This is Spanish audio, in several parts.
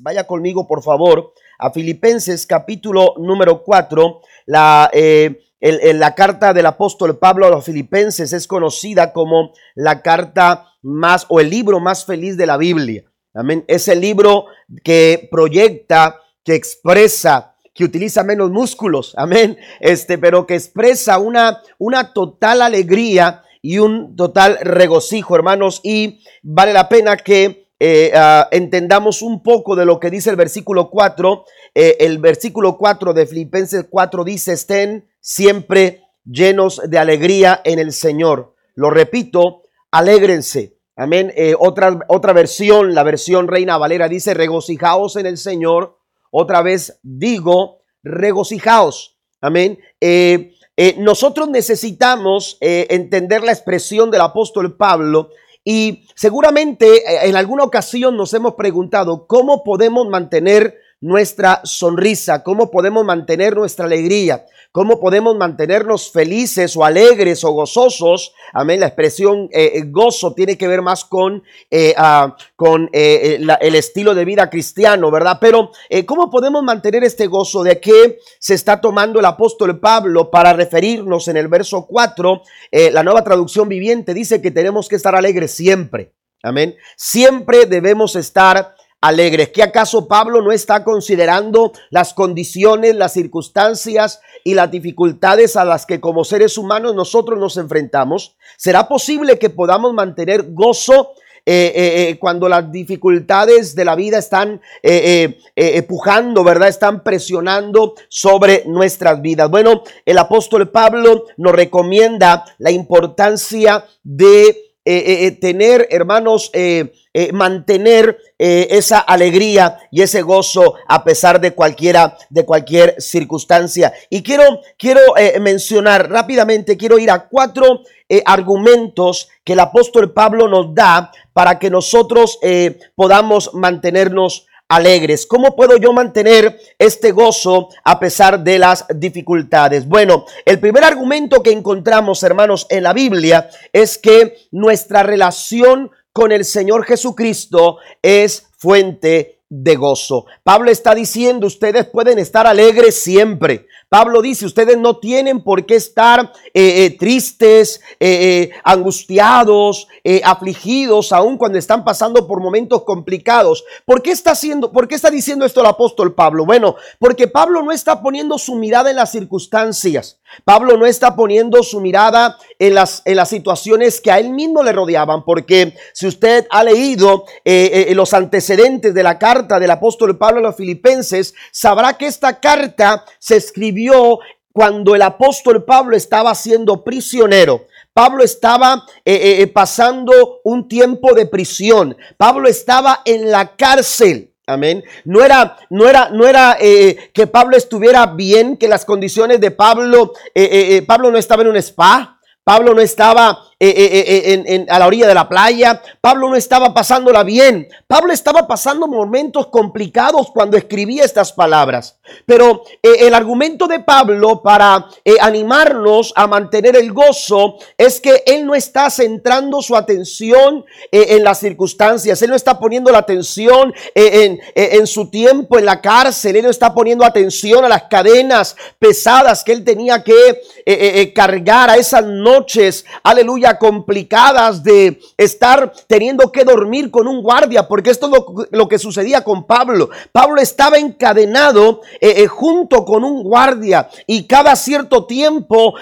Vaya conmigo, por favor, a Filipenses capítulo número 4. La, eh, la carta del apóstol Pablo a los Filipenses es conocida como la carta más o el libro más feliz de la Biblia. Amén. Es el libro que proyecta, que expresa, que utiliza menos músculos. Amén. Este, pero que expresa una, una total alegría y un total regocijo, hermanos. Y vale la pena que eh, ah, entendamos un poco de lo que dice el versículo 4. Eh, el versículo 4 de Filipenses 4 dice, estén siempre llenos de alegría en el Señor. Lo repito, alégrense. Amén. Eh, otra, otra versión, la versión Reina Valera dice, regocijaos en el Señor. Otra vez digo, regocijaos. Amén. nosotros necesitamos entender la expresión del apóstol Pablo y seguramente eh, en alguna ocasión nos hemos preguntado cómo podemos mantener nuestra sonrisa, cómo podemos mantener nuestra alegría, cómo podemos mantenernos felices o alegres o gozosos. Amén. La expresión eh, eh, gozo tiene que ver más con, ah, con el estilo de vida cristiano, ¿verdad? Pero ¿cómo podemos mantener este gozo? ¿De qué se está tomando el apóstol Pablo para referirnos en el verso 4? la nueva traducción viviente dice que tenemos que estar alegres siempre. Amén. Siempre debemos estar alegres. ¿Qué acaso Pablo no está considerando las condiciones, las circunstancias y las dificultades a las que como seres humanos nosotros nos enfrentamos? ¿Será posible que podamos mantener gozo eh, eh, eh, cuando las dificultades de la vida están empujando, ¿verdad? Están presionando sobre nuestras vidas. Bueno, el apóstol Pablo nos recomienda la importancia de eh, eh, tener, hermanos, eh, mantener esa alegría y ese gozo a pesar de cualquiera, de cualquier circunstancia. Y quiero, quiero mencionar rápidamente, quiero ir a cuatro argumentos que el apóstol Pablo nos da para que nosotros podamos mantenernos alegres. ¿Cómo puedo yo mantener este gozo a pesar de las dificultades? Bueno, el primer argumento que encontramos, hermanos, en la Biblia es que nuestra relación con el Señor Jesucristo es fuente de gozo. Pablo está diciendo, ustedes pueden estar alegres siempre. Pablo dice, ustedes no tienen por qué estar eh, eh, tristes, eh, angustiados, afligidos, aun cuando están pasando por momentos complicados. ¿Por qué está haciendo, por qué está diciendo esto el apóstol Pablo? Bueno, porque Pablo no está poniendo su mirada en las circunstancias. Pablo no está poniendo su mirada en las, en las situaciones que a él mismo le rodeaban, porque si usted ha leído los antecedentes de la carta del apóstol Pablo a los filipenses, sabrá que esta carta se escribió cuando el apóstol Pablo estaba siendo prisionero. Pablo estaba eh, eh, eh, pasando un tiempo de prisión. Pablo estaba en la cárcel. Amén. No era, no era, no era que Pablo estuviera bien, que las condiciones de Pablo, Pablo no estaba en un spa. Pablo no estaba eh, eh, eh, a la orilla de la playa. Pablo no estaba pasándola bien. Pablo estaba pasando momentos complicados cuando escribía estas palabras. Pero el argumento de Pablo para animarnos a mantener el gozo es que él no está centrando su atención en las circunstancias. Él no está poniendo la atención en, en su tiempo en la cárcel. Él no está poniendo atención a las cadenas pesadas que él tenía que cargar a esas noches. Aleluya complicadas de estar teniendo que dormir con un guardia, porque esto es lo, que sucedía con Pablo. Pablo estaba encadenado eh, eh, junto con un guardia y cada cierto tiempo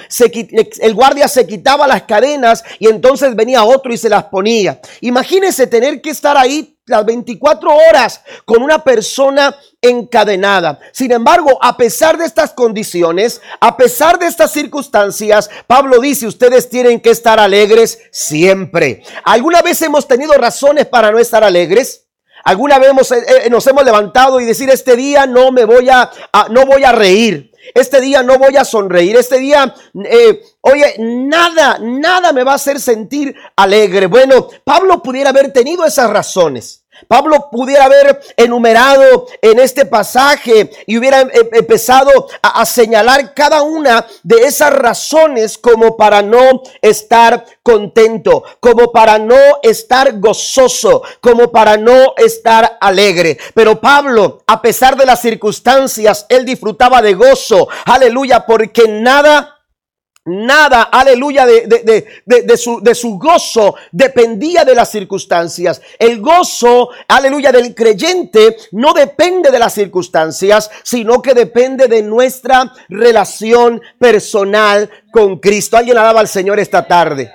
el guardia se quitaba las cadenas y entonces venía otro y se las ponía. Imagínese tener que estar ahí las 24 horas con una persona encadenada. Sin embargo, a pesar de estas condiciones, a pesar de estas circunstancias, Pablo dice, ustedes tienen que estar alegres siempre. ¿Alguna vez hemos tenido razones para no estar alegres? ¿Alguna vez eh, eh, nos hemos levantado y decir, este día no me voy a, no voy a reír? Este día no voy a sonreír. Este día, eh, oye, nada, nada me va a hacer sentir alegre. Bueno, Pablo pudiera haber tenido esas razones. Pablo pudiera haber enumerado en este pasaje y hubiera em, em, empezado a, señalar cada una de esas razones como para no estar contento, como para no estar gozoso, como para no estar alegre. Pero Pablo, a pesar de las circunstancias, él disfrutaba de gozo. Aleluya, porque nada Nada, aleluya, de, su, de, su, gozo dependía de las circunstancias. El gozo, aleluya, del creyente no depende de las circunstancias, sino que depende de nuestra relación personal con Cristo. Alguien alaba al Señor esta tarde.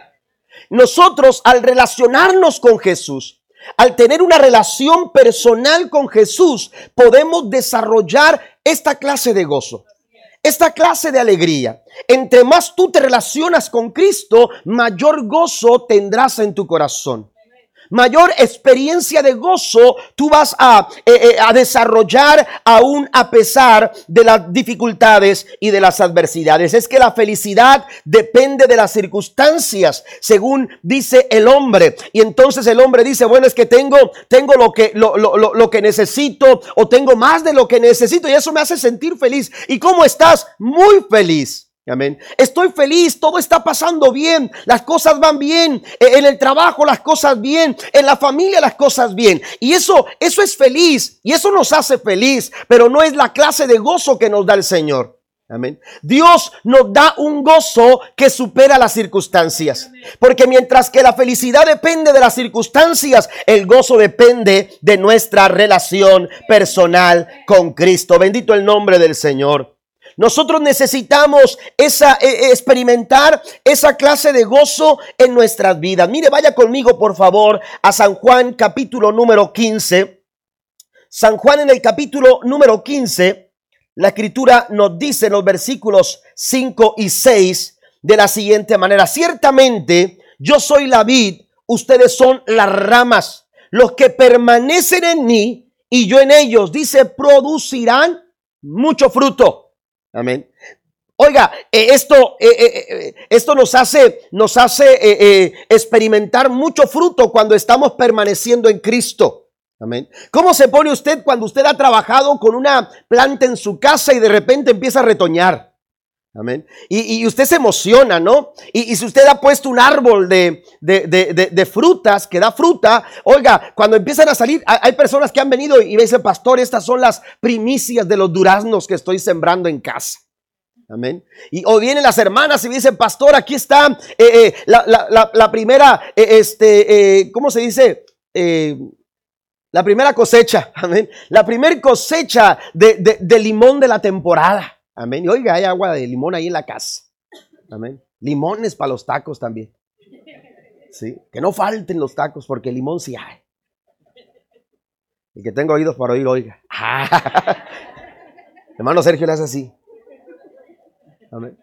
Nosotros al relacionarnos con Jesús, al tener una relación personal con Jesús, podemos desarrollar esta clase de gozo esta clase de alegría. Entre más tú te relacionas con Cristo, mayor gozo tendrás en tu corazón mayor experiencia de gozo tú vas a, eh, eh, a, desarrollar aún a pesar de las dificultades y de las adversidades. Es que la felicidad depende de las circunstancias, según dice el hombre. Y entonces el hombre dice, bueno, es que tengo, tengo lo, que, lo, lo, lo que necesito o tengo más de lo que necesito y eso me hace sentir feliz. ¿Y cómo estás? Muy feliz. Amén. Estoy feliz, todo está pasando bien, las cosas van bien, e, en el trabajo las cosas bien, en la familia las cosas bien. Y eso, eso es feliz y eso nos hace feliz, pero no es la clase de gozo que nos da el Señor. Amén. Dios nos da un gozo que supera las circunstancias. Porque mientras que la felicidad depende de las circunstancias, el gozo depende de nuestra relación personal con Cristo. Bendito el nombre del Señor. Nosotros necesitamos esa, e, e, experimentar esa clase de gozo en nuestras vidas. Mire, vaya conmigo por favor a San Juan capítulo número 15. San Juan en el capítulo número 15, la escritura nos dice en los versículos 5 y 6 de la siguiente manera. Ciertamente yo soy la vid, ustedes son las ramas. Los que permanecen en mí y yo en ellos, dice, producirán mucho fruto Amén. Oiga, eh, esto, eh, eh, esto nos hace, nos hace experimentar mucho fruto cuando estamos permaneciendo en Cristo. Amén. ¿Cómo se pone usted cuando usted ha trabajado con una planta en su casa y de repente empieza a retoñar? Amén. Y, usted se emociona, ¿no? Y, si usted ha puesto un árbol de, de, frutas que da fruta, oiga, cuando empiezan a salir, hay personas que han venido y me dicen, pastor, estas son las primicias de los duraznos que estoy sembrando en casa. Amén. Y o vienen las hermanas y me dicen, pastor, aquí está eh, eh, la, primera, eh, este, ¿cómo se dice? la primera cosecha, amén. La primera cosecha de limón de la temporada. Amén. Y oiga, hay agua de limón ahí en la casa. Amén. Limones para los tacos también. Sí. Que no falten los tacos porque limón sí hay. Y que tengo oídos para oír, oiga. Hermano Sergio le hace así. Amén.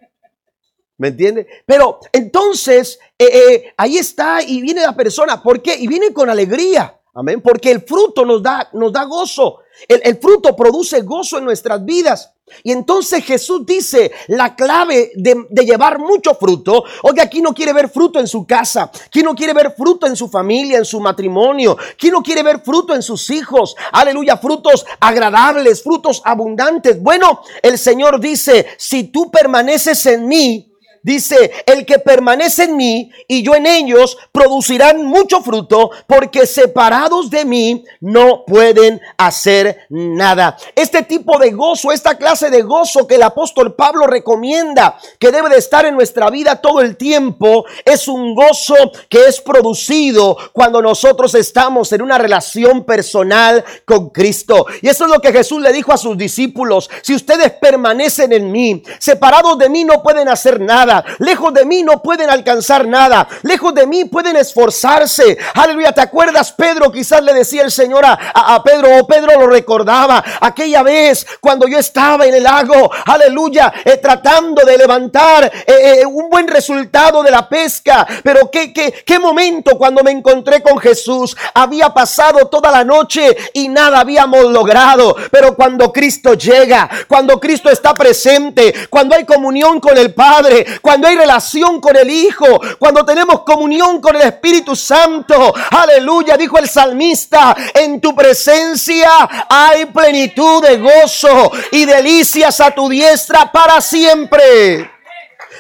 ¿Me entiende? Pero entonces, eh, eh, ahí está y viene la persona. ¿Por qué? Y viene con alegría. Amén. Porque el fruto nos da, nos da gozo. El, fruto produce gozo en nuestras vidas. Y entonces Jesús dice, la clave de, llevar mucho fruto, oiga, aquí no quiere ver fruto en su casa? ¿Quién no quiere ver fruto en su familia, en su matrimonio? ¿Quién no quiere ver fruto en sus hijos? Aleluya, frutos agradables, frutos abundantes. Bueno, el Señor dice, si tú permaneces en mí, Dice, el que permanece en mí y yo en ellos producirán mucho fruto porque separados de mí no pueden hacer nada. Este tipo de gozo, esta clase de gozo que el apóstol Pablo recomienda que debe de estar en nuestra vida todo el tiempo, es un gozo que es producido cuando nosotros estamos en una relación personal con Cristo. Y eso es lo que Jesús le dijo a sus discípulos. Si ustedes permanecen en mí, separados de mí no pueden hacer nada. Lejos de mí no pueden alcanzar nada. Lejos de mí pueden esforzarse. Aleluya. ¿Te acuerdas, Pedro? Quizás le decía el Señor a, Pedro, o Pedro lo recordaba. Aquella vez cuando yo estaba en el lago, aleluya, eh, tratando de levantar eh, eh, un buen resultado de la pesca. Pero qué, qué, qué momento cuando me encontré con Jesús. Había pasado toda la noche y nada habíamos logrado. Pero cuando Cristo llega, cuando Cristo está presente, cuando hay comunión con el Padre, cuando hay relación con el Hijo, cuando tenemos comunión con el Espíritu Santo. Aleluya, dijo el salmista, en tu presencia hay plenitud de gozo y delicias a tu diestra para siempre.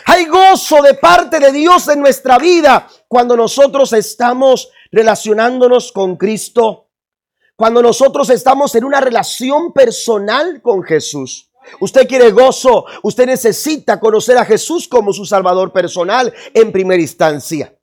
Hay gozo de parte de Dios en nuestra vida cuando nosotros estamos relacionándonos con Cristo, cuando nosotros estamos en una relación personal con Jesús. Usted quiere gozo, usted necesita conocer a Jesús como su Salvador personal en primera instancia.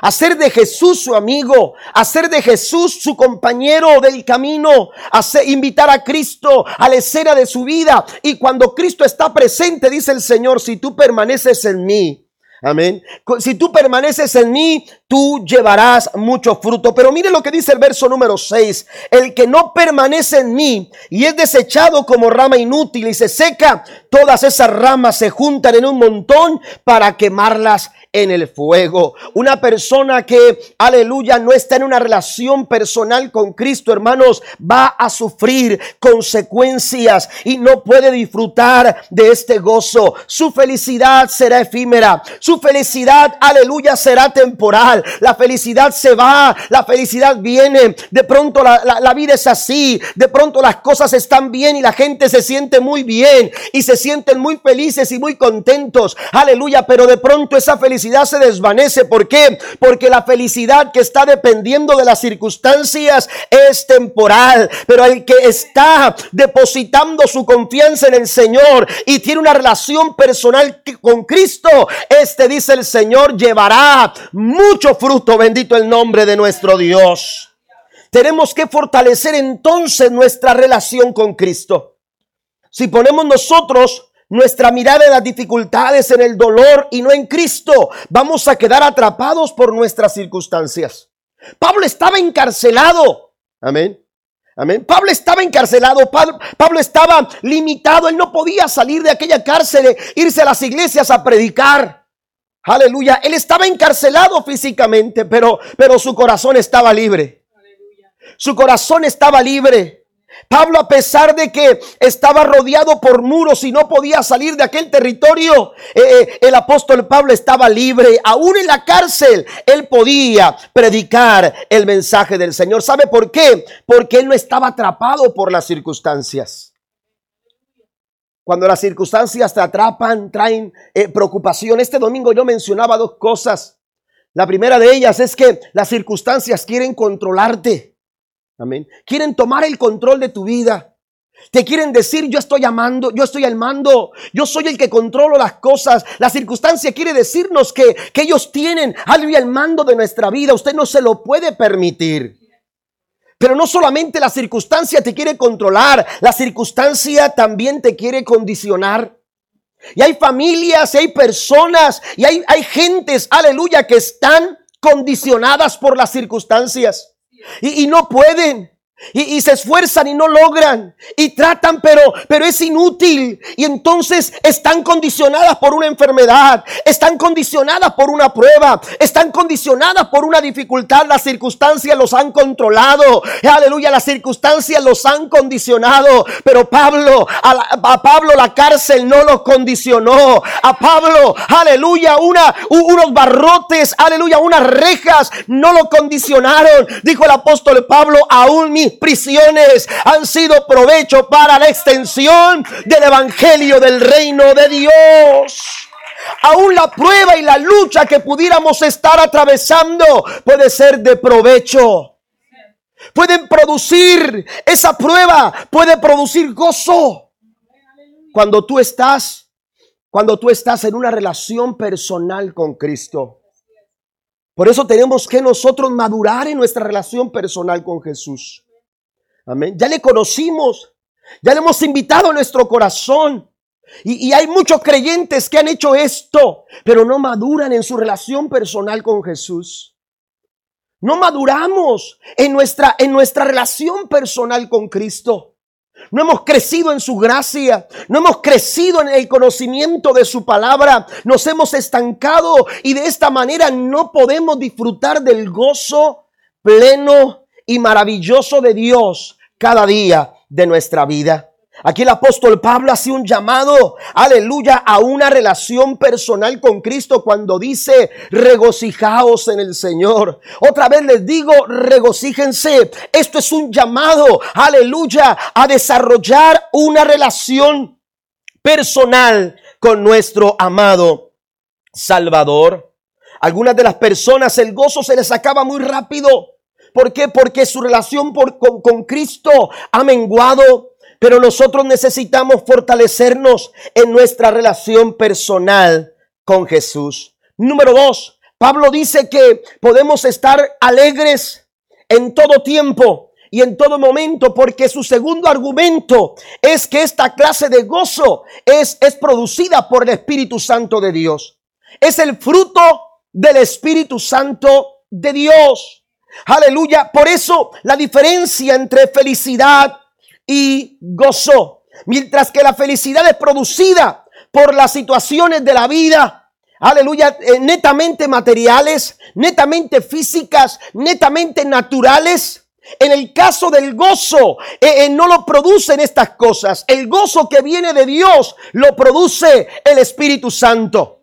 Hacer de Jesús su amigo, hacer de Jesús su compañero del camino, hacer, invitar a Cristo a la escena de su vida. Y cuando Cristo está presente, dice el Señor, si tú permaneces en mí, amén. Si tú permaneces en mí, tú llevarás mucho fruto. Pero mire lo que dice el verso número 6. El que no permanece en mí y es desechado como rama inútil y se seca, todas esas ramas se juntan en un montón para quemarlas en el fuego. Una persona que, aleluya, no está en una relación personal con Cristo, hermanos, va a sufrir consecuencias y no puede disfrutar de este gozo. Su felicidad será efímera. Felicidad, aleluya, será temporal. La felicidad se va, la felicidad viene. De pronto la, la vida es así. De pronto las cosas están bien y la gente se siente muy bien y se sienten muy felices y muy contentos. Aleluya, pero de pronto esa felicidad se desvanece. ¿Por qué? Porque la felicidad que está dependiendo de las circunstancias es temporal. Pero el que está depositando su confianza en el Señor y tiene una relación personal con Cristo, este dice el Señor, llevará mucho fruto. Bendito el nombre de nuestro Dios. Tenemos que fortalecer entonces nuestra relación con Cristo. Si ponemos nosotros nuestra mirada en las dificultades, en el dolor y no en Cristo, vamos a quedar atrapados por nuestras circunstancias. Pablo estaba encarcelado. Amén. Amén. Pablo estaba encarcelado, Pablo, estaba limitado, él no podía salir de aquella cárcel, irse a las iglesias a predicar. Aleluya. Él estaba encarcelado físicamente, pero, pero su corazón estaba libre. Su corazón estaba libre. Pablo, a pesar de que estaba rodeado por muros y no podía salir de aquel territorio, eh, eh, el apóstol Pablo estaba libre. Aún en la cárcel, él podía predicar el mensaje del Señor. ¿Sabe por qué? Porque él no estaba atrapado por las circunstancias. Cuando las circunstancias te atrapan, traen eh, preocupación. Este domingo yo mencionaba dos cosas. La primera de ellas es que las circunstancias quieren controlarte. Amén. Quieren tomar el control de tu vida. Te quieren decir, yo estoy amando, yo estoy al mando, yo soy el que controlo las cosas. La circunstancia quiere decirnos que, que ellos tienen algo al mando de nuestra vida. Usted no se lo puede permitir. Pero no solamente la circunstancia te quiere controlar, la circunstancia también te quiere condicionar. Y hay familias, y hay personas, y hay, hay gentes, aleluya, que están condicionadas por las circunstancias. Y, y no pueden. Y, se esfuerzan y no logran. Y tratan, pero, pero es inútil. Y entonces están condicionadas por una enfermedad. Están condicionadas por una prueba. Están condicionadas por una dificultad. Las circunstancias los han controlado. Aleluya, las circunstancias los han condicionado. Pero Pablo, a, Pablo la cárcel no lo condicionó. A Pablo, aleluya, una, unos barrotes, aleluya, unas rejas no lo condicionaron. Dijo el apóstol Pablo, aún prisiones han sido provecho para la extensión del Evangelio del reino de Dios. Aún la prueba y la lucha que pudiéramos estar atravesando puede ser de provecho. Pueden producir, esa prueba puede producir gozo. Cuando tú estás, cuando tú estás en una relación personal con Cristo. Por eso tenemos que nosotros madurar en nuestra relación personal con Jesús. Amén. Ya le conocimos. Ya le hemos invitado a nuestro corazón. Y, hay muchos creyentes que han hecho esto, pero no maduran en su relación personal con Jesús. No maduramos en nuestra, en nuestra relación personal con Cristo. No hemos crecido en su gracia, no hemos crecido en el conocimiento de su palabra, nos hemos estancado y de esta manera no podemos disfrutar del gozo pleno y maravilloso de Dios cada día de nuestra vida. Aquí el apóstol Pablo hace un llamado, aleluya, a una relación personal con Cristo cuando dice, regocijaos en el Señor. Otra vez les digo, regocíjense. Esto es un llamado, aleluya, a desarrollar una relación personal con nuestro amado Salvador. Algunas de las personas el gozo se les acaba muy rápido. ¿Por qué? Porque su relación con, con Cristo ha menguado pero nosotros necesitamos fortalecernos en nuestra relación personal con Jesús. Número dos, Pablo dice que podemos estar alegres en todo tiempo y en todo momento, porque su segundo argumento es que esta clase de gozo es, es producida por el Espíritu Santo de Dios. Es el fruto del Espíritu Santo de Dios. Aleluya. Por eso la diferencia entre felicidad y gozo. Mientras que la felicidad es producida por las situaciones de la vida, aleluya, eh, netamente materiales, netamente físicas, netamente naturales. En el caso del gozo, eh, eh, no lo producen estas cosas. El gozo que viene de Dios lo produce el Espíritu Santo.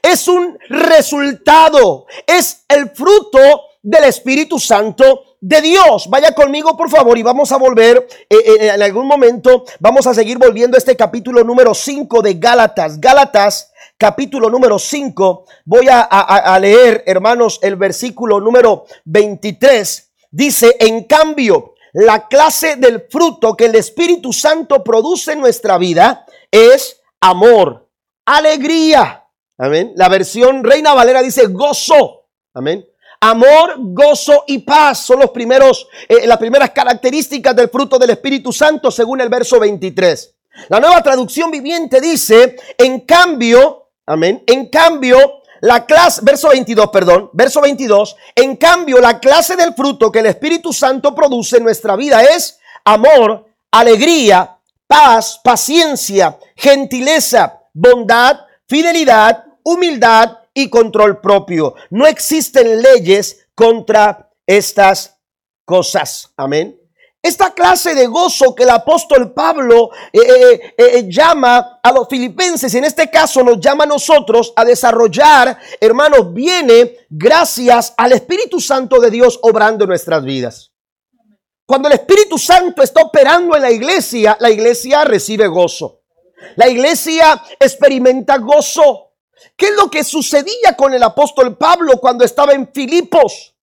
Es un resultado, es el fruto del Espíritu Santo de Dios. Vaya conmigo, por favor, y vamos a volver eh, eh, en algún momento. Vamos a seguir volviendo a este capítulo número 5 de Gálatas. Gálatas, capítulo número 5. Voy a, leer, hermanos, el versículo número 23. Dice, en cambio, la clase del fruto que el Espíritu Santo produce en nuestra vida es amor, alegría. Amén. La versión Reina Valera dice gozo. Amén Amor, gozo y paz son los primeros, eh, las primeras características del fruto del Espíritu Santo según el verso 23. La nueva traducción viviente dice, en cambio, amén, en cambio, la clase, verso 22, perdón, verso 22, en cambio, la clase del fruto que el Espíritu Santo produce en nuestra vida es amor, alegría, paz, paciencia, gentileza, bondad, fidelidad, humildad y control propio. No existen leyes contra estas cosas. Amén. Esta clase de gozo que el apóstol Pablo eh, eh, eh, llama a los filipenses, y en este caso nos llama a nosotros a desarrollar, hermanos, viene gracias al Espíritu Santo de Dios obrando en nuestras vidas. Cuando el Espíritu Santo está operando en la iglesia, la iglesia recibe gozo. La iglesia experimenta gozo. ¿Qué es lo que sucedía con el apóstol Pablo cuando estaba en Filipos?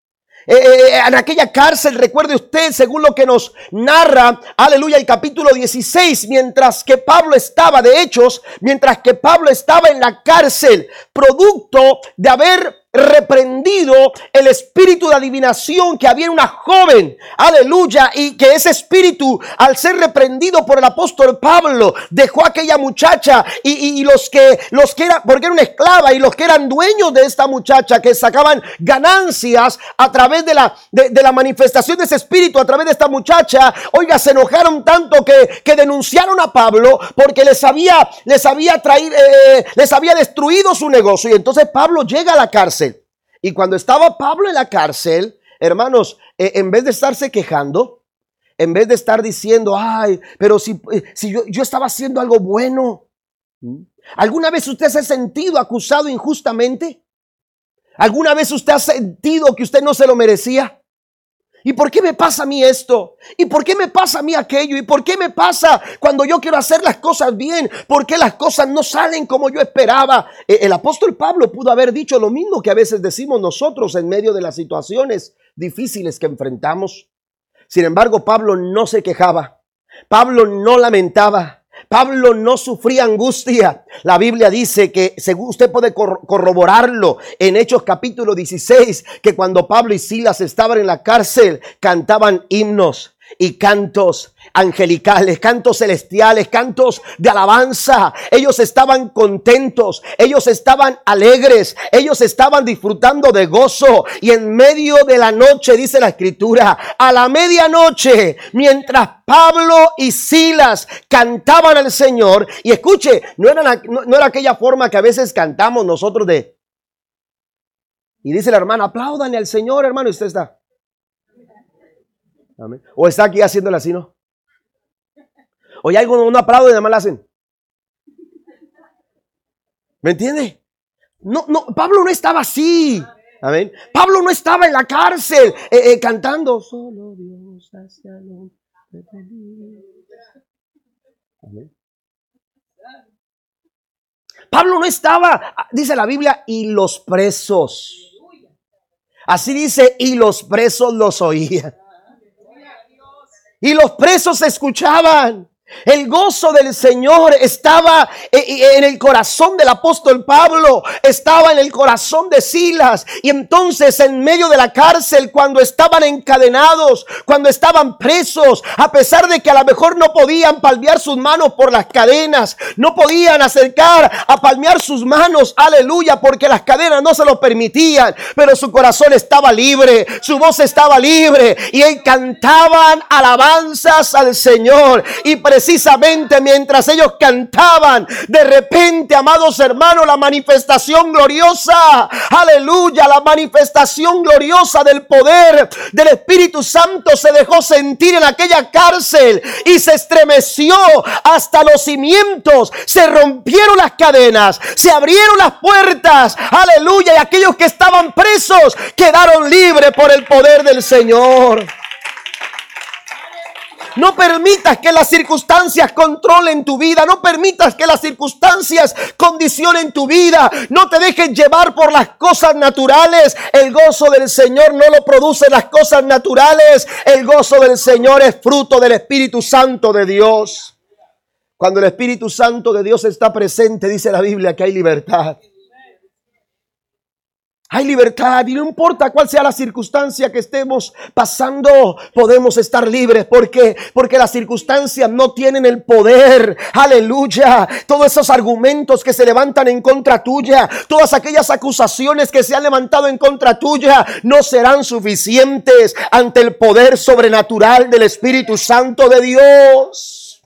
Eh, eh, en aquella cárcel, recuerde usted, según lo que nos narra, aleluya, el capítulo 16, mientras que Pablo estaba, de hechos, mientras que Pablo estaba en la cárcel, producto de haber reprendido el espíritu de adivinación que había en una joven, aleluya, y que ese espíritu, al ser reprendido por el apóstol Pablo, dejó a aquella muchacha y, los que, los que eran, porque era una esclava, y los que eran dueños de esta muchacha, que sacaban ganancias a través de la, de, la manifestación de ese espíritu, a través de esta muchacha, oiga, se enojaron tanto que, que denunciaron a Pablo porque les había, les había traído, eh, les había destruido su negocio. Y entonces Pablo llega a la cárcel y cuando estaba Pablo en la cárcel, hermanos, eh, en vez de estarse quejando, en vez de estar diciendo, ay, pero si, eh, si yo, yo estaba haciendo algo bueno, ¿alguna vez usted se ha sentido acusado injustamente? ¿Alguna vez usted ha sentido que usted no se lo merecía? ¿Y por qué me pasa a mí esto? ¿Y por qué me pasa a mí aquello? ¿Y por qué me pasa cuando yo quiero hacer las cosas bien? ¿Por qué las cosas no salen como yo esperaba? Eh, el apóstol Pablo pudo haber dicho lo mismo que a veces decimos nosotros en medio de las situaciones difíciles que enfrentamos. Sin embargo, Pablo no se quejaba. Pablo no lamentaba. Pablo no sufría angustia. La Biblia dice que, según usted puede corroborarlo en Hechos capítulo 16, que cuando Pablo y Silas estaban en la cárcel, cantaban himnos y cantos angelicales, cantos celestiales, cantos de alabanza. Ellos estaban contentos, ellos estaban alegres, ellos estaban disfrutando de gozo. Y en medio de la noche, dice la escritura, a la medianoche, mientras Pablo y Silas cantaban al Señor, y escuche, no era, no, era aquella forma que a veces cantamos nosotros de... Y dice la hermana, aplaudan al Señor, hermano, y usted está. O está aquí haciéndole así, ¿no? O hay algo no y nada más hacen. ¿Me entiende? No, no, Pablo no estaba así. Amén. Pablo no estaba en la cárcel eh, eh, cantando. Solo Dios hacia Pablo no estaba, dice la Biblia, y los presos. Así dice, y los presos los oían. Y los presos escuchaban. El gozo del Señor estaba eh, eh, en el corazón del apóstol Pablo, estaba en el corazón de Silas. Y entonces en medio de la cárcel, cuando estaban encadenados, cuando estaban presos, a pesar de que a lo mejor no podían palmear sus manos por las cadenas, no podían acercar a palmear sus manos, aleluya, porque las cadenas no se lo permitían, pero su corazón estaba libre, su voz estaba libre y cantaban alabanzas al Señor. Y precisamente mientras ellos cantaban, de repente, amados hermanos, la manifestación gloriosa, aleluya, la manifestación gloriosa del poder del Espíritu Santo se dejó sentir en aquella cárcel y se estremeció hasta los cimientos, se rompieron las cadenas, se abrieron las puertas, aleluya, y aquellos que estaban presos quedaron libres por el poder del Señor. No permitas que las circunstancias controlen tu vida. No permitas que las circunstancias condicionen tu vida. No te dejes llevar por las cosas naturales. El gozo del Señor no lo produce las cosas naturales. El gozo del Señor es fruto del Espíritu Santo de Dios. Cuando el Espíritu Santo de Dios está presente, dice la Biblia que hay libertad. Hay libertad y no importa cuál sea la circunstancia que estemos pasando, podemos estar libres. porque Porque las circunstancias no tienen el poder. Aleluya. Todos esos argumentos que se levantan en contra tuya, todas aquellas acusaciones que se han levantado en contra tuya, no serán suficientes ante el poder sobrenatural del Espíritu Santo de Dios.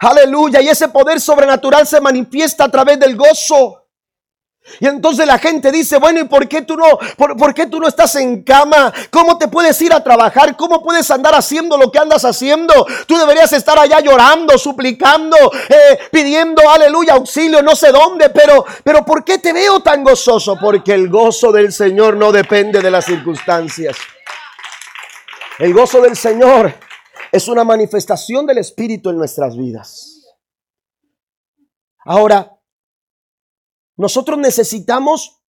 Aleluya. Y ese poder sobrenatural se manifiesta a través del gozo. Y entonces la gente dice, bueno, ¿y por qué tú no, por, qué tú no estás en cama? ¿Cómo te puedes ir a trabajar? ¿Cómo puedes andar haciendo lo que andas haciendo? Tú deberías estar allá llorando, suplicando, eh, pidiendo, aleluya, auxilio, no sé dónde, pero, pero ¿por qué te veo tan gozoso? Porque el gozo del Señor no depende de las circunstancias. El gozo del Señor es una manifestación del Espíritu en nuestras vidas. Ahora, nosotros necesitamos,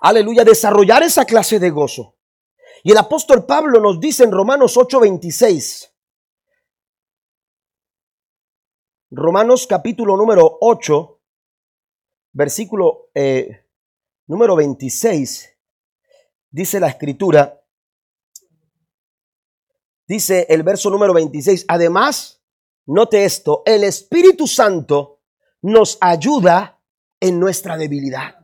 aleluya, desarrollar esa clase de gozo. Y el apóstol Pablo nos dice en Romanos 8:26, Romanos capítulo número 8, versículo eh, número 26, dice la escritura, dice el verso número 26, además, note esto, el Espíritu Santo nos ayuda en nuestra debilidad.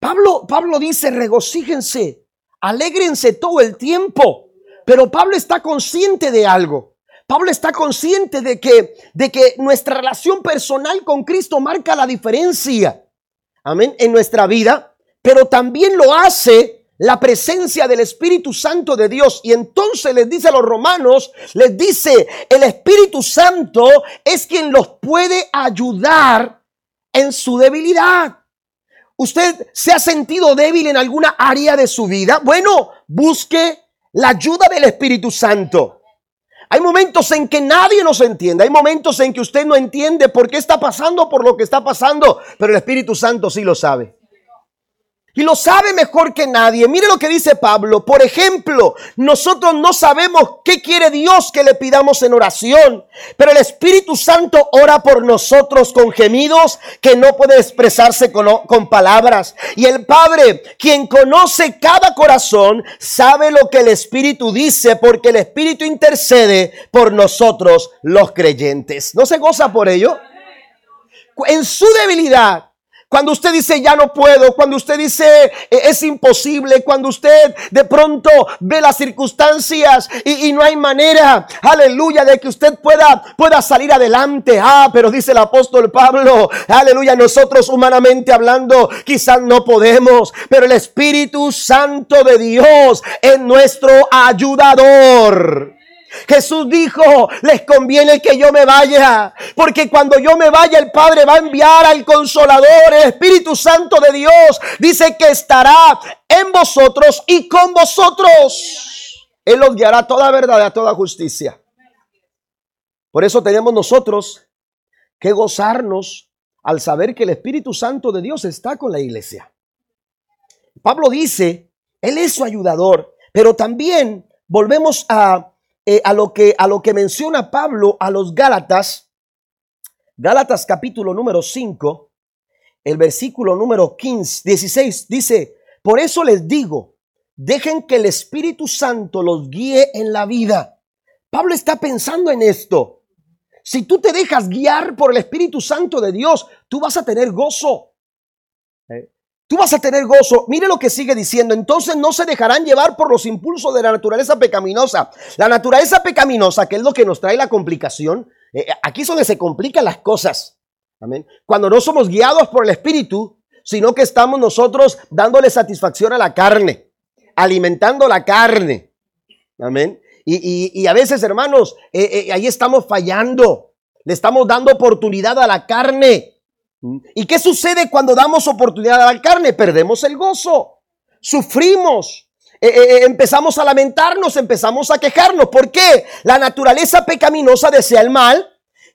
Pablo, Pablo dice, regocíjense, alégrense todo el tiempo. Pero Pablo está consciente de algo. Pablo está consciente de que, de que nuestra relación personal con Cristo marca la diferencia. Amén. En nuestra vida. Pero también lo hace la presencia del Espíritu Santo de Dios. Y entonces les dice a los romanos, les dice, el Espíritu Santo es quien los puede ayudar en su debilidad. ¿Usted se ha sentido débil en alguna área de su vida? Bueno, busque la ayuda del Espíritu Santo. Hay momentos en que nadie nos entiende, hay momentos en que usted no entiende por qué está pasando por lo que está pasando, pero el Espíritu Santo sí lo sabe. Y lo sabe mejor que nadie. Mire lo que dice Pablo. Por ejemplo, nosotros no sabemos qué quiere Dios que le pidamos en oración, pero el Espíritu Santo ora por nosotros con gemidos que no puede expresarse con, con palabras. Y el Padre, quien conoce cada corazón, sabe lo que el Espíritu dice porque el Espíritu intercede por nosotros los creyentes. ¿No se goza por ello? En su debilidad, cuando usted dice ya no puedo, cuando usted dice eh, es imposible, cuando usted de pronto ve las circunstancias y, no hay manera, aleluya, de que usted pueda, pueda salir adelante. Ah, pero dice el apóstol Pablo, aleluya, nosotros humanamente hablando quizás no podemos, pero el Espíritu Santo de Dios es nuestro ayudador. Jesús dijo, les conviene que yo me vaya, porque cuando yo me vaya el Padre va a enviar al consolador, el Espíritu Santo de Dios. Dice que estará en vosotros y con vosotros. Él los guiará toda verdad toda justicia. Por eso tenemos nosotros que gozarnos al saber que el Espíritu Santo de Dios está con la iglesia. Pablo dice, Él es su ayudador, pero también volvemos a, eh, a, lo, que, a lo que menciona Pablo a los Gálatas, Gálatas capítulo número 5, el versículo número 15, 16, dice, por eso les digo, dejen que el Espíritu Santo los guíe en la vida. Pablo está pensando en esto. Si tú te dejas guiar por el Espíritu Santo de Dios, tú vas a tener gozo. Eh, tú vas a tener gozo. Mire lo que sigue diciendo. Entonces no se dejarán llevar por los impulsos de la naturaleza pecaminosa. La naturaleza pecaminosa, que es lo que nos trae la complicación, eh, aquí es donde se complican las cosas. Amén. Cuando no somos guiados por el Espíritu, sino que estamos nosotros dándole satisfacción a la carne, alimentando la carne. Amén. Y, a veces, hermanos, eh, eh, ahí estamos fallando. Le estamos dando oportunidad a la carne. ¿Y qué sucede cuando damos oportunidad a la carne? Perdemos el gozo. Sufrimos. Eh, empezamos a lamentarnos, empezamos a quejarnos. ¿Por qué? La naturaleza pecaminosa desea el mal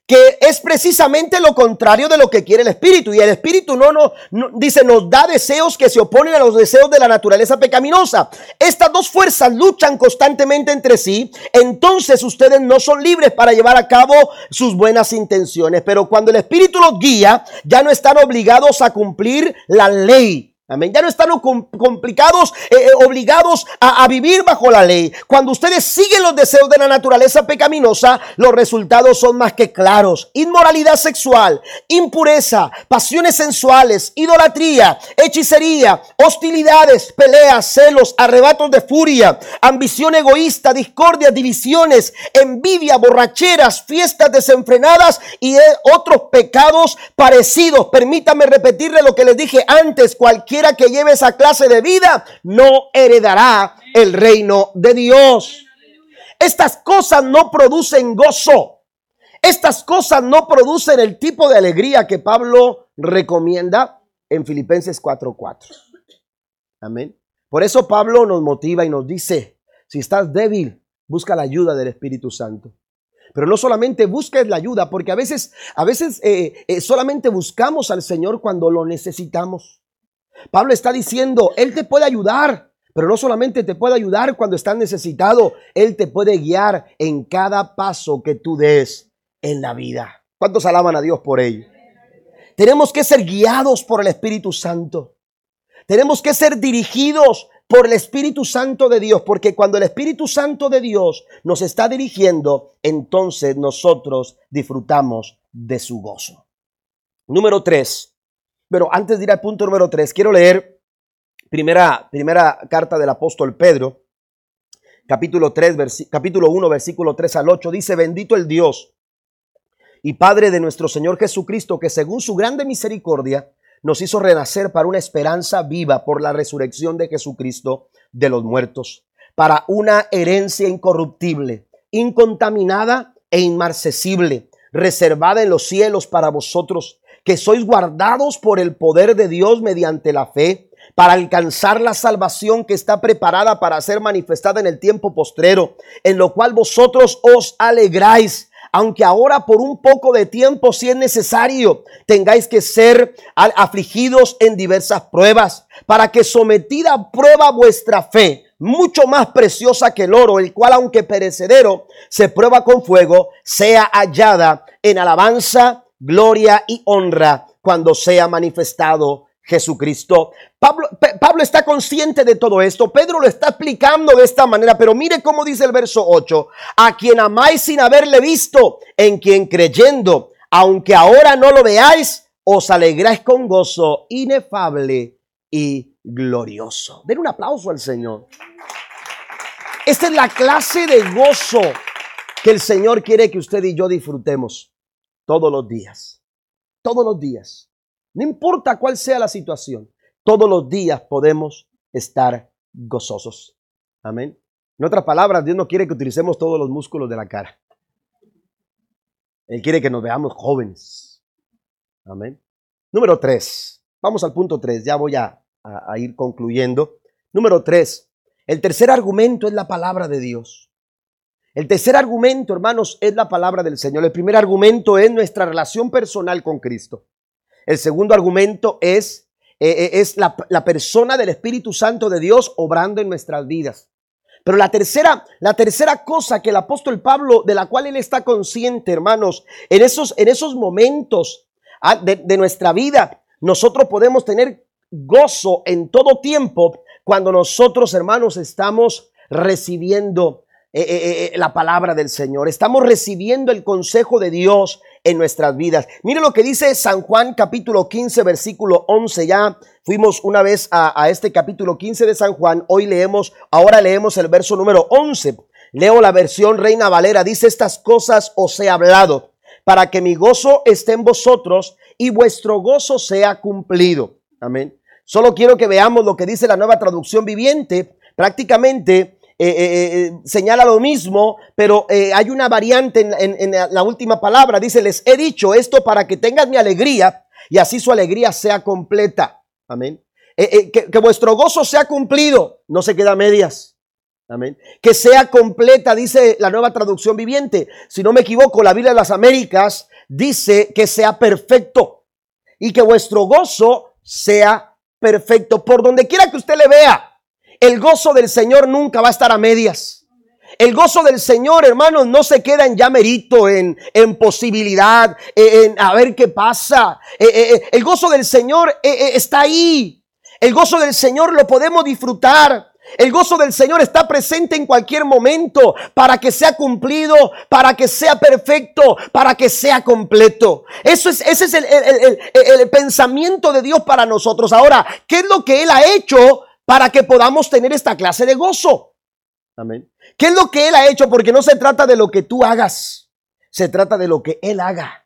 que es precisamente lo contrario de lo que quiere el espíritu. Y el espíritu no, no, dice, nos da deseos que se oponen a los deseos de la naturaleza pecaminosa. Estas dos fuerzas luchan constantemente entre sí. Entonces ustedes no son libres para llevar a cabo sus buenas intenciones. Pero cuando el espíritu los guía, ya no están obligados a cumplir la ley. Amén. Ya no están complicados, eh, eh, obligados a, a, vivir bajo la ley. Cuando ustedes siguen los deseos de la naturaleza pecaminosa, los resultados son más que claros. Inmoralidad sexual, impureza, pasiones sensuales, idolatría, hechicería, hostilidades, peleas, celos, arrebatos de furia, ambición egoísta, discordia, divisiones, envidia, borracheras, fiestas desenfrenadas y eh, otros pecados parecidos. Permítame repetirle lo que les dije antes. Cualquier que lleve esa clase de vida no heredará el reino de Dios. Estas cosas no producen gozo. Estas cosas no producen el tipo de alegría que Pablo recomienda en Filipenses 4:4. Amén. Por eso Pablo nos motiva y nos dice, si estás débil, busca la ayuda del Espíritu Santo. Pero no solamente busques la ayuda, porque a veces, a veces eh, eh, solamente buscamos al Señor cuando lo necesitamos. Pablo está diciendo, Él te puede ayudar, pero no solamente te puede ayudar cuando estás necesitado, Él te puede guiar en cada paso que tú des en la vida. ¿Cuántos alaban a Dios por ello? Tenemos que ser guiados por el Espíritu Santo. Tenemos que ser dirigidos por el Espíritu Santo de Dios, porque cuando el Espíritu Santo de Dios nos está dirigiendo, entonces nosotros disfrutamos de su gozo. Número tres, pero antes de ir al punto número 3, quiero leer primera, primera carta del apóstol Pedro, capítulo, 3, capítulo 1, versículo 3 al 8. Dice, bendito el Dios y Padre de nuestro Señor Jesucristo, que según su grande misericordia nos hizo renacer para una esperanza viva por la resurrección de Jesucristo de los muertos, para una herencia incorruptible, incontaminada e inmarcesible, reservada en los cielos para vosotros que sois guardados por el poder de Dios mediante la fe para alcanzar la salvación que está preparada para ser manifestada en el tiempo postrero, en lo cual vosotros os alegráis, aunque ahora por un poco de tiempo, si es necesario, tengáis que ser afligidos en diversas pruebas, para que sometida a prueba vuestra fe, mucho más preciosa que el oro, el cual aunque perecedero, se prueba con fuego, sea hallada en alabanza, gloria y honra cuando sea manifestado Jesucristo. Pablo, está consciente de todo esto. Pedro lo está explicando de esta manera, pero mire cómo dice el verso 8. A quien amáis sin haberle visto, en quien creyendo, aunque ahora no lo veáis, os alegráis con gozo inefable y glorioso. Den un aplauso al Señor. Esta es la clase de gozo que el Señor quiere que usted y yo disfrutemos todos los días. Todos los días. No importa cuál sea la situación, todos los días podemos estar gozosos. Amén. En otras palabras, Dios no quiere que utilicemos todos los músculos de la cara. Él quiere que nos veamos jóvenes. Amén. Número tres. Vamos al punto tres. Ya voy a, a ir concluyendo. Número tres. El tercer argumento es la palabra de Dios. El tercer argumento, hermanos, es la palabra del Señor. El primer argumento es nuestra relación personal con Cristo. El segundo argumento es, eh, eh, es la, la, persona del Espíritu Santo de Dios obrando en nuestras vidas. Pero la tercera, la tercera cosa que el apóstol Pablo, de la cual él está consciente, hermanos, en esos, en esos momentos ah, de, de nuestra vida, nosotros podemos tener gozo en todo tiempo cuando nosotros, hermanos, estamos recibiendo eh, eh, eh, la palabra del Señor. Estamos recibiendo el consejo de Dios en nuestras vidas. Mire lo que dice San Juan capítulo 15 versículo 11. Ya fuimos una vez a, a este capítulo 15 de San Juan. Hoy leemos, ahora leemos el verso número 11. Leo la versión Reina Valera. Dice estas cosas os he hablado para que mi gozo esté en vosotros y vuestro gozo sea cumplido. Amén. Solo quiero que veamos lo que dice la nueva traducción viviente. Prácticamente eh, eh, eh, señala lo mismo, pero hay una variante en, la última palabra. Dice, les he dicho esto para que tengan mi alegría y así su alegría sea completa. Amén. Que, que, vuestro gozo sea cumplido, no se queda a medias. Amén. Que sea completa, dice la nueva traducción viviente. Si no me equivoco, la Biblia de las Américas dice que sea perfecto y que vuestro gozo sea perfecto. Por donde quiera que usted le vea, el gozo del Señor nunca va a estar a medias. El gozo del Señor, hermanos, no se queda en llamerito, en, en posibilidad, en, a ver qué pasa. Eh, eh, el gozo del Señor está ahí. El gozo del Señor lo podemos disfrutar. El gozo del Señor está presente en cualquier momento para que sea cumplido, para que sea perfecto, para que sea completo. Eso es, ese es el, el pensamiento de Dios para nosotros. Ahora, ¿qué es lo que Él ha hecho para que podamos tener esta clase de gozo. Amén. ¿Qué es lo que Él ha hecho? Porque no se trata de lo que tú hagas, se trata de lo que Él haga.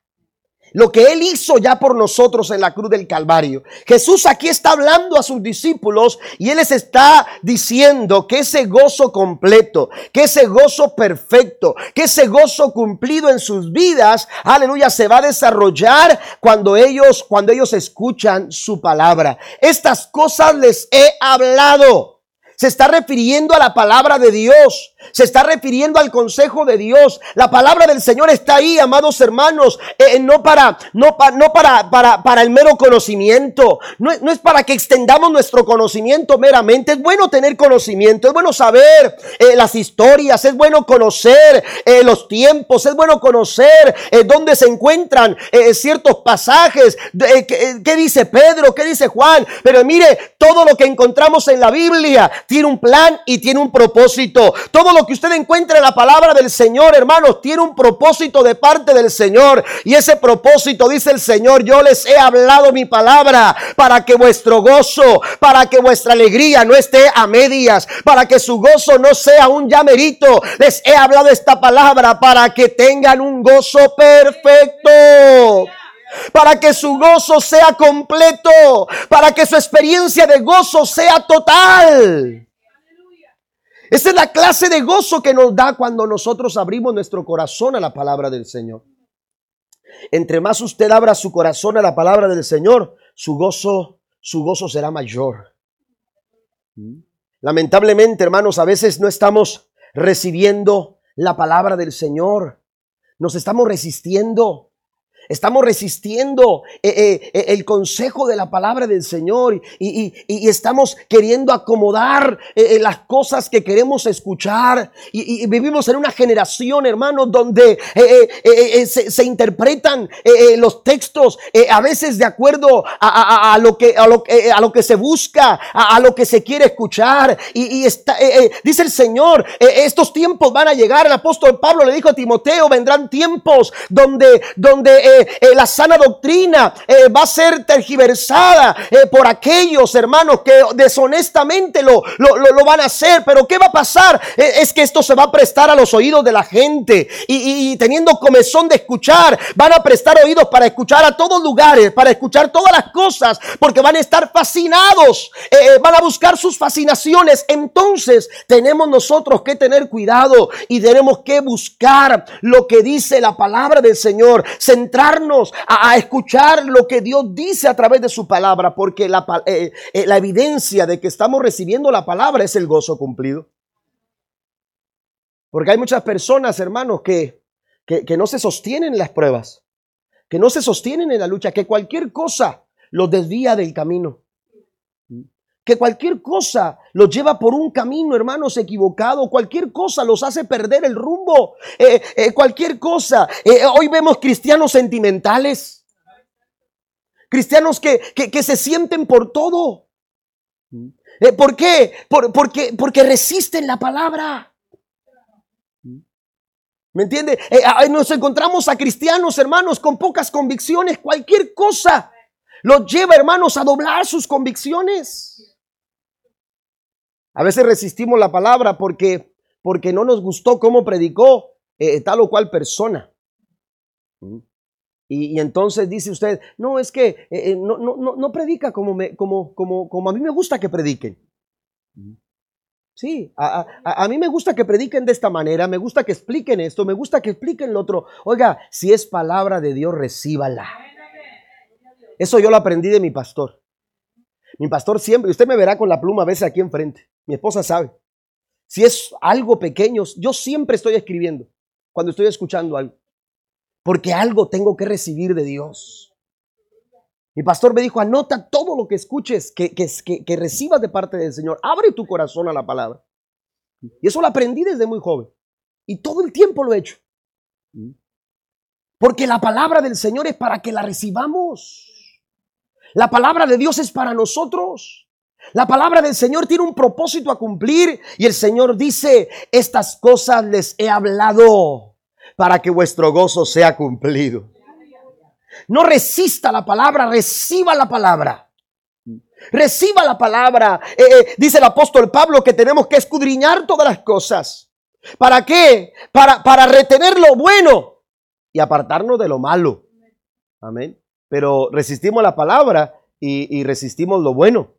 Lo que Él hizo ya por nosotros en la cruz del Calvario. Jesús aquí está hablando a sus discípulos y Él les está diciendo que ese gozo completo, que ese gozo perfecto, que ese gozo cumplido en sus vidas, aleluya, se va a desarrollar cuando ellos, cuando ellos escuchan su palabra. Estas cosas les he hablado se está refiriendo a la palabra de Dios. Se está refiriendo al consejo de Dios. La palabra del Señor está ahí, amados hermanos, eh, eh, no para, no, no para, para, el mero conocimiento. No, no, es para que extendamos nuestro conocimiento meramente. Es bueno tener conocimiento, es bueno saber eh, las historias, es bueno conocer los tiempos, es bueno conocer dónde se encuentran ciertos pasajes. ¿qué, ¿Qué dice Pedro? ¿Qué dice Juan? Pero mire, todo lo que encontramos en la Biblia tiene un plan y tiene un propósito. Todo lo que usted encuentra en la palabra del Señor, hermanos, tiene un propósito de parte del Señor. Y ese propósito, dice el Señor, yo les he hablado mi palabra para que vuestro gozo, para que vuestra alegría no esté a medias, para que su gozo no sea un llamerito. Les he hablado esta palabra para que tengan un gozo perfecto para que su gozo sea completo, para que su experiencia de gozo sea total. Esa es la clase de gozo que nos da cuando nosotros abrimos nuestro corazón a la palabra del Señor. Entre más usted abra su corazón a la palabra del Señor, su gozo, su gozo será mayor. Lamentablemente, hermanos, a veces no estamos recibiendo la palabra del Señor. Nos estamos resistiendo. Estamos resistiendo eh, eh, eh, el consejo de la palabra del Señor y, estamos queriendo acomodar las cosas que queremos escuchar. Y, vivimos en una generación, hermanos, donde se, interpretan los textos a veces de acuerdo a, lo, que, a, lo, a lo que se busca, a, lo que se quiere escuchar. Y, está, dice el Señor, estos tiempos van a llegar. El apóstol Pablo le dijo a Timoteo, vendrán tiempos donde, donde la sana doctrina va a ser tergiversada por aquellos hermanos que deshonestamente lo, lo, van a hacer. Pero ¿qué va a pasar? es que esto se va a prestar a los oídos de la gente y, y teniendo comezón de escuchar, van a prestar oídos para escuchar a todos lugares, para escuchar todas las cosas, porque van a estar fascinados, van a buscar sus fascinaciones. Entonces tenemos nosotros que tener cuidado y tenemos que buscar lo que dice la palabra del Señor, a, escuchar lo que Dios dice a través de su palabra, porque la, eh, eh, la evidencia de que estamos recibiendo la palabra es el gozo cumplido. Porque hay muchas personas, hermanos, que, que, que no se sostienen en las pruebas, que no se sostienen en la lucha, que cualquier cosa los desvía del camino que cualquier cosa los lleva por un camino, hermanos, equivocado, cualquier cosa los hace perder el rumbo, eh, eh, cualquier cosa. Eh, hoy vemos cristianos sentimentales, cristianos que, que, se sienten por todo. ¿Por qué? porque, porque resisten la palabra. ¿Me entiende? nos encontramos a cristianos, hermanos, con pocas convicciones, cualquier cosa los lleva, hermanos, a doblar sus convicciones. A veces resistimos la palabra porque, porque no nos gustó cómo predicó eh, tal o cual persona. ¿Mm? Y, entonces dice usted, no, es que eh, eh, no, no, no, predica como, me, como, como, como a mí me gusta que prediquen. ¿Mm? Sí, a, a, mí me gusta que prediquen de esta manera, me gusta que expliquen esto, me gusta que expliquen lo otro. Oiga, si es palabra de Dios, recíbala. Eso yo lo aprendí de mi pastor. Mi pastor siempre, usted me verá con la pluma a veces aquí enfrente. Mi esposa sabe. Si es algo pequeño, yo siempre estoy escribiendo cuando estoy escuchando algo. Porque algo tengo que recibir de Dios. Mi pastor me dijo, anota todo lo que escuches, que, que, que, recibas de parte del Señor. Abre tu corazón a la palabra. Y eso lo aprendí desde muy joven. Y todo el tiempo lo he hecho. Porque la palabra del Señor es para que la recibamos. La palabra de Dios es para nosotros. La palabra del Señor tiene un propósito a cumplir y el Señor dice, estas cosas les he hablado para que vuestro gozo sea cumplido. No resista la palabra, reciba la palabra. Reciba la palabra. Eh, eh, dice el apóstol Pablo que tenemos que escudriñar todas las cosas. ¿Para qué? Para, para retener lo bueno y apartarnos de lo malo. Amén. Pero resistimos la palabra y resistimos lo bueno.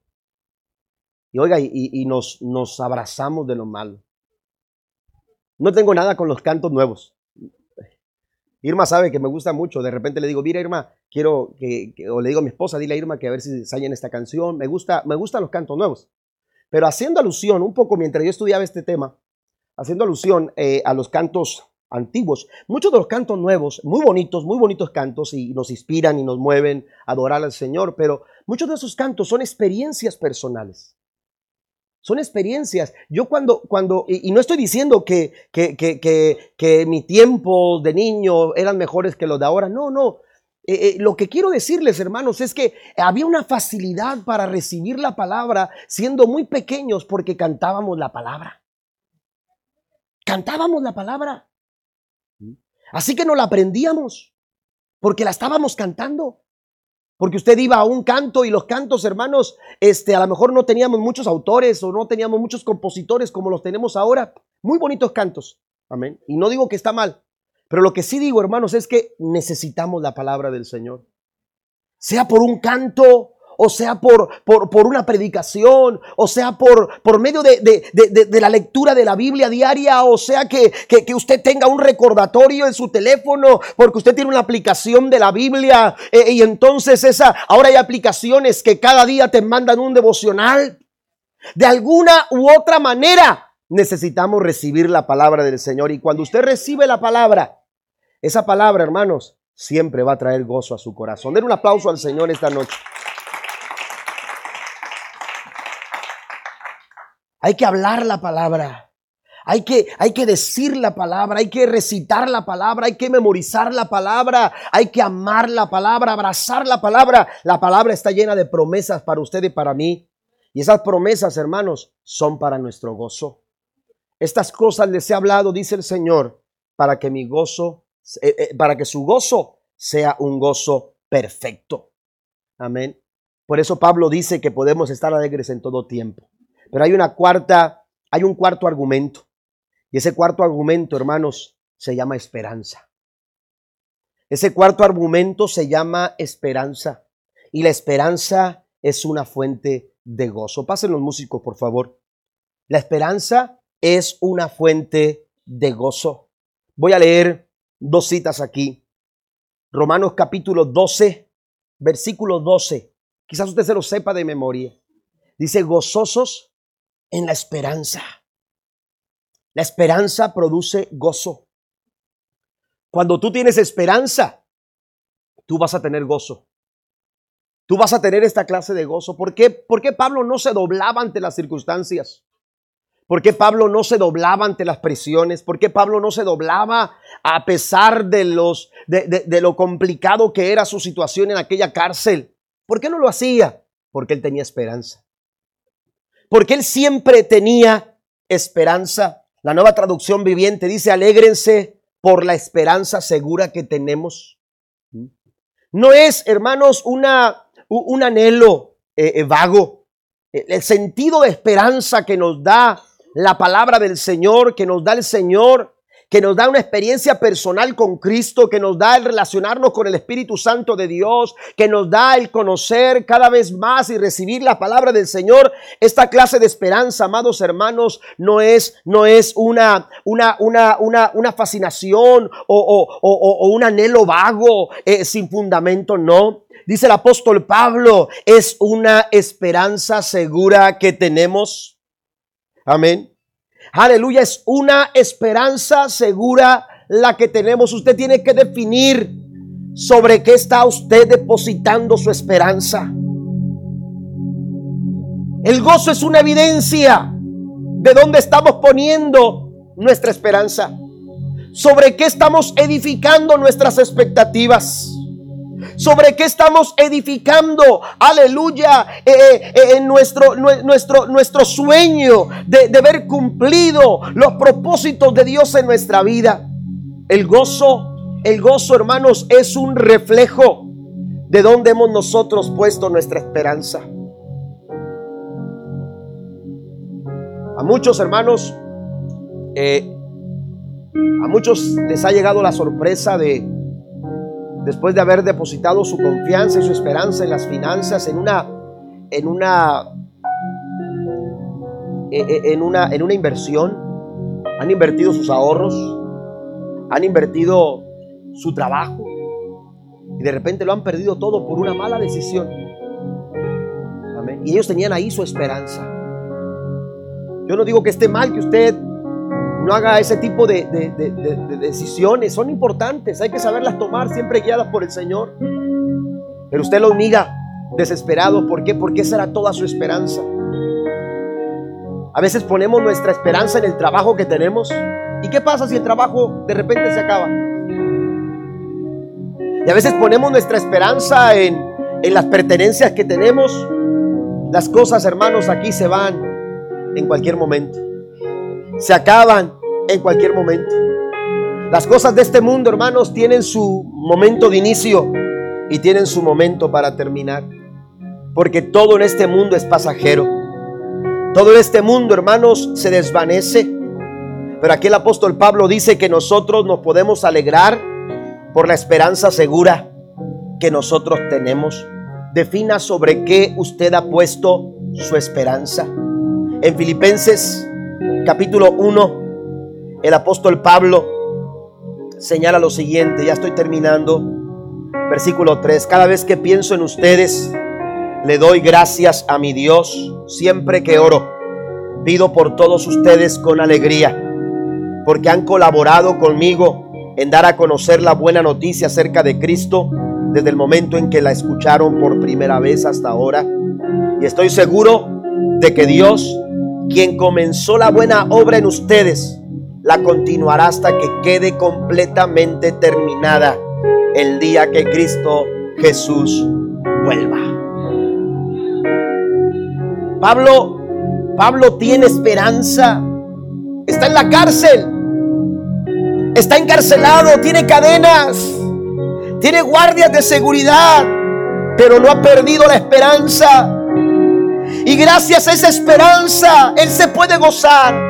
Y oiga, y, nos, abrazamos de lo malo. No tengo nada con los cantos nuevos. Irma sabe que me gusta mucho. De repente le digo, mira Irma, quiero que, o le digo a mi esposa, dile a Irma que a ver si en esta canción. Me gusta, me gustan los cantos nuevos. Pero haciendo alusión, un poco mientras yo estudiaba este tema, haciendo alusión eh, a los cantos antiguos, muchos de los cantos nuevos, muy bonitos, muy bonitos cantos y nos inspiran y nos mueven a adorar al Señor, pero muchos de esos cantos son experiencias personales. Son experiencias. Yo cuando, cuando, y, no estoy diciendo que, que, que, que, mi tiempo de niño eran mejores que los de ahora. No, no. Eh, eh, lo que quiero decirles, hermanos, es que había una facilidad para recibir la palabra siendo muy pequeños porque cantábamos la palabra. Cantábamos la palabra. Así que no la aprendíamos porque la estábamos cantando. Porque usted iba a un canto y los cantos, hermanos, este, a lo mejor no teníamos muchos autores o no teníamos muchos compositores como los tenemos ahora. Muy bonitos cantos. Amén. Y no digo que está mal. Pero lo que sí digo, hermanos, es que necesitamos la palabra del Señor. Sea por un canto, o sea por, por, una predicación, o sea por, por medio de, la lectura de la Biblia diaria, o sea que, usted tenga un recordatorio en su teléfono, porque usted tiene una aplicación de la Biblia, eh, y entonces esa, ahora hay aplicaciones que cada día te mandan un devocional. De alguna u otra manera necesitamos recibir la palabra del Señor, y cuando usted recibe la palabra, esa palabra, hermanos, siempre va a traer gozo a su corazón. Den un aplauso al Señor esta noche. Hay que hablar la palabra. Hay que, hay que decir la palabra, hay que recitar la palabra, hay que memorizar la palabra, hay que amar la palabra, abrazar la palabra. La palabra está llena de promesas para usted y para mí. Y esas promesas, hermanos, son para nuestro gozo. Estas cosas les he hablado, dice el Señor, para que mi gozo, eh, eh, para que su gozo sea un gozo perfecto. Amén. Por eso Pablo dice que podemos estar alegres en todo tiempo. Pero hay una cuarta, hay un cuarto argumento. Y ese cuarto argumento, hermanos, se llama esperanza. Ese cuarto argumento se llama esperanza. Y la esperanza es una fuente de gozo. Pasen los músicos, por favor. La esperanza es una fuente de gozo. Voy a leer dos citas aquí. Romanos capítulo 12, versículo 12. Quizás usted se lo sepa de memoria. Dice, gozosos en la esperanza. La esperanza produce gozo. Cuando tú tienes esperanza, tú vas a tener gozo. Tú vas a tener esta clase de gozo. ¿Por qué? ¿Por qué Pablo no se doblaba ante las circunstancias? ¿Por qué Pablo no se doblaba ante las presiones? ¿Por qué Pablo no se doblaba a pesar de, los, de, lo complicado que era su situación en aquella cárcel? ¿Por qué no lo hacía? Porque él tenía esperanza. Porque él siempre tenía esperanza. La nueva traducción viviente dice, alégrense por la esperanza segura que tenemos. No es, hermanos, una, un anhelo eh, eh, vago. El sentido de esperanza que nos da la palabra del Señor que nos da el Señor, que nos da una experiencia personal con Cristo, que nos da el relacionarnos con el Espíritu Santo de Dios, que nos da el conocer cada vez más y recibir la palabra del Señor. Esta clase de esperanza, amados hermanos, no es, no es una, una, una, una, una fascinación o, un anhelo vago eh, sin fundamento, no. Dice el apóstol Pablo, es una esperanza segura que tenemos. Amén. Aleluya, es una esperanza segura la que tenemos. Usted tiene que definir sobre qué está usted depositando su esperanza. El gozo es una evidencia de dónde estamos poniendo nuestra esperanza. Sobre qué estamos edificando nuestras expectativas sobre qué estamos edificando, aleluya, eh, eh, eh, en nuestro, nuestro, nuestro sueño de, de ver cumplido los propósitos de Dios en nuestra vida. El gozo, el gozo, hermanos, es un reflejo de dónde hemos nosotros puesto nuestra esperanza. A muchos hermanos, a muchos les ha llegado la sorpresa de después de haber depositado su confianza y su esperanza en las finanzas, en una, en una, e, e, en una, en una inversión, han invertido sus ahorros, han invertido su trabajo y de repente lo han perdido todo por una mala decisión. Y ellos tenían ahí su esperanza. Yo no digo que esté mal que usted no haga ese tipo de, decisiones. Son importantes, hay que saberlas tomar siempre guiadas por el Señor. Pero usted lo niega desesperado. ¿Por qué? Porque esa era toda su esperanza. A veces ponemos nuestra esperanza en el trabajo que tenemos. ¿Y qué pasa si el trabajo de repente se acaba? Y a veces ponemos nuestra esperanza en, en las pertenencias que tenemos. Las cosas, hermanos, aquí se van en cualquier momento se acaban en cualquier momento. Las cosas de este mundo, hermanos, tienen su momento de inicio y tienen su momento para terminar. Porque todo en este mundo es pasajero. Todo en este mundo, hermanos, se desvanece. Pero aquí el apóstol Pablo dice que nosotros nos podemos alegrar por la esperanza segura que nosotros tenemos. Defina sobre qué usted ha puesto su esperanza. En Filipenses capítulo 1, el apóstol Pablo señala lo siguiente, ya estoy terminando, versículo 3, cada vez que pienso en ustedes, le doy gracias a mi Dios siempre que oro. Pido por todos ustedes con alegría, porque han colaborado conmigo en dar a conocer la buena noticia acerca de Cristo desde el momento en que la escucharon por primera vez hasta ahora. Y estoy seguro de que Dios quien comenzó la buena obra en ustedes, la continuará hasta que quede completamente terminada el día que Cristo Jesús vuelva. Pablo, Pablo tiene esperanza. Está en la cárcel. Está encarcelado, tiene cadenas. Tiene guardias de seguridad, pero no ha perdido la esperanza. Y gracias a esa esperanza, Él se puede gozar.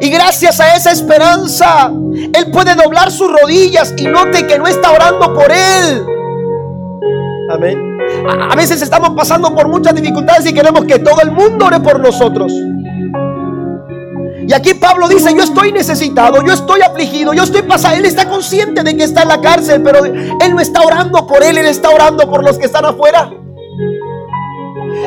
Y gracias a esa esperanza, Él puede doblar sus rodillas y note que no está orando por Él. Amén. A veces estamos pasando por muchas dificultades y queremos que todo el mundo ore por nosotros. Y aquí Pablo dice, yo estoy necesitado, yo estoy afligido, yo estoy pasado. Él está consciente de que está en la cárcel, pero él no está orando por él, él está orando por los que están afuera.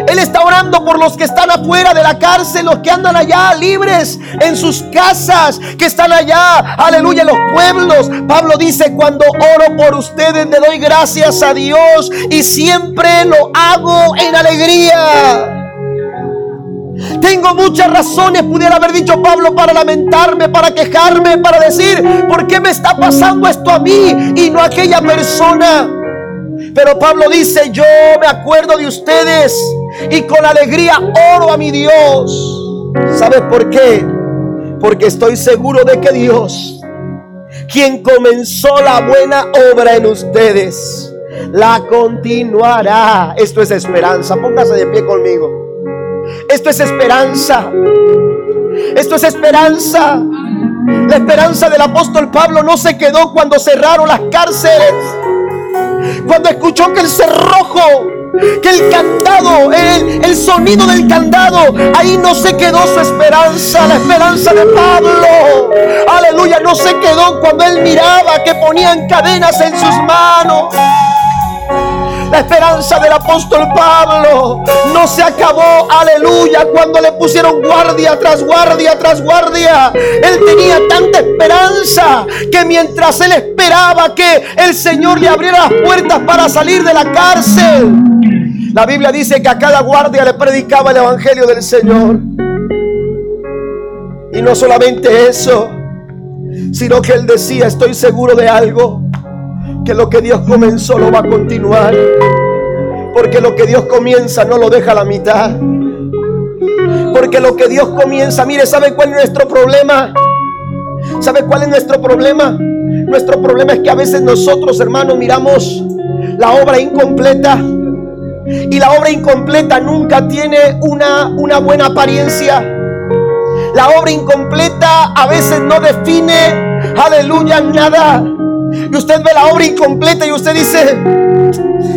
Él está orando por los que están afuera de la cárcel, los que andan allá libres en sus casas, que están allá, aleluya, los pueblos. Pablo dice, cuando oro por ustedes le doy gracias a Dios y siempre lo hago en alegría. Tengo muchas razones, pudiera haber dicho Pablo, para lamentarme, para quejarme, para decir, ¿por qué me está pasando esto a mí y no a aquella persona? Pero Pablo dice, yo me acuerdo de ustedes y con alegría oro a mi Dios. ¿Sabes por qué? Porque estoy seguro de que Dios, quien comenzó la buena obra en ustedes, la continuará. Esto es esperanza. Póngase de pie conmigo. Esto es esperanza. Esto es esperanza. La esperanza del apóstol Pablo no se quedó cuando cerraron las cárceles. Cuando escuchó que el cerrojo que el candado, el, el, sonido del candado, ahí no se quedó su esperanza, la esperanza de Pablo. Aleluya, no se quedó cuando él miraba que ponían cadenas en sus manos. La esperanza del apóstol Pablo no se acabó, aleluya, cuando le pusieron guardia tras guardia tras guardia. Él tenía tanta esperanza que mientras él esperaba que el Señor le abriera las puertas para salir de la cárcel, la Biblia dice que a cada guardia le predicaba el Evangelio del Señor. Y no solamente eso, sino que él decía, estoy seguro de algo que lo que Dios comenzó lo va a continuar. Porque lo que Dios comienza no lo deja a la mitad. Porque lo que Dios comienza, mire, ¿sabe cuál es nuestro problema? ¿Sabe cuál es nuestro problema? Nuestro problema es que a veces nosotros, hermanos, miramos la obra incompleta. Y la obra incompleta nunca tiene una, una buena apariencia. La obra incompleta a veces no define, aleluya, nada. Y usted ve la obra incompleta y usted dice,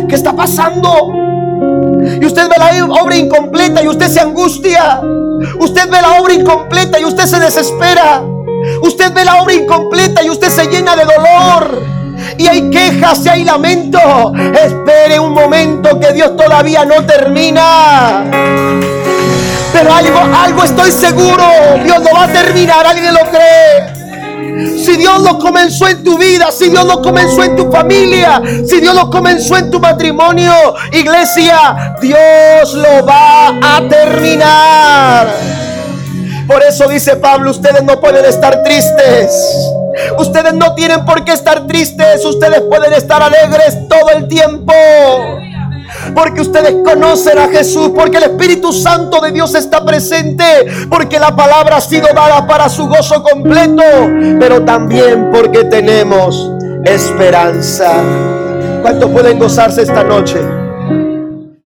¿qué está pasando? Y usted ve la obra incompleta y usted se angustia. Usted ve la obra incompleta y usted se desespera. Usted ve la obra incompleta y usted se llena de dolor. Y hay quejas y hay lamento. Espere un momento que Dios todavía no termina. Pero algo, algo estoy seguro. Dios no va a terminar. ¿Alguien lo cree? Si Dios lo comenzó en tu vida, si Dios lo comenzó en tu familia, si Dios lo comenzó en tu matrimonio, iglesia, Dios lo va a terminar. Por eso dice Pablo, ustedes no pueden estar tristes. Ustedes no tienen por qué estar tristes, ustedes pueden estar alegres todo el tiempo porque ustedes conocen a Jesús, porque el Espíritu Santo de Dios está presente, porque la palabra ha sido dada para su gozo completo, pero también porque tenemos esperanza. ¿Cuántos pueden gozarse esta noche?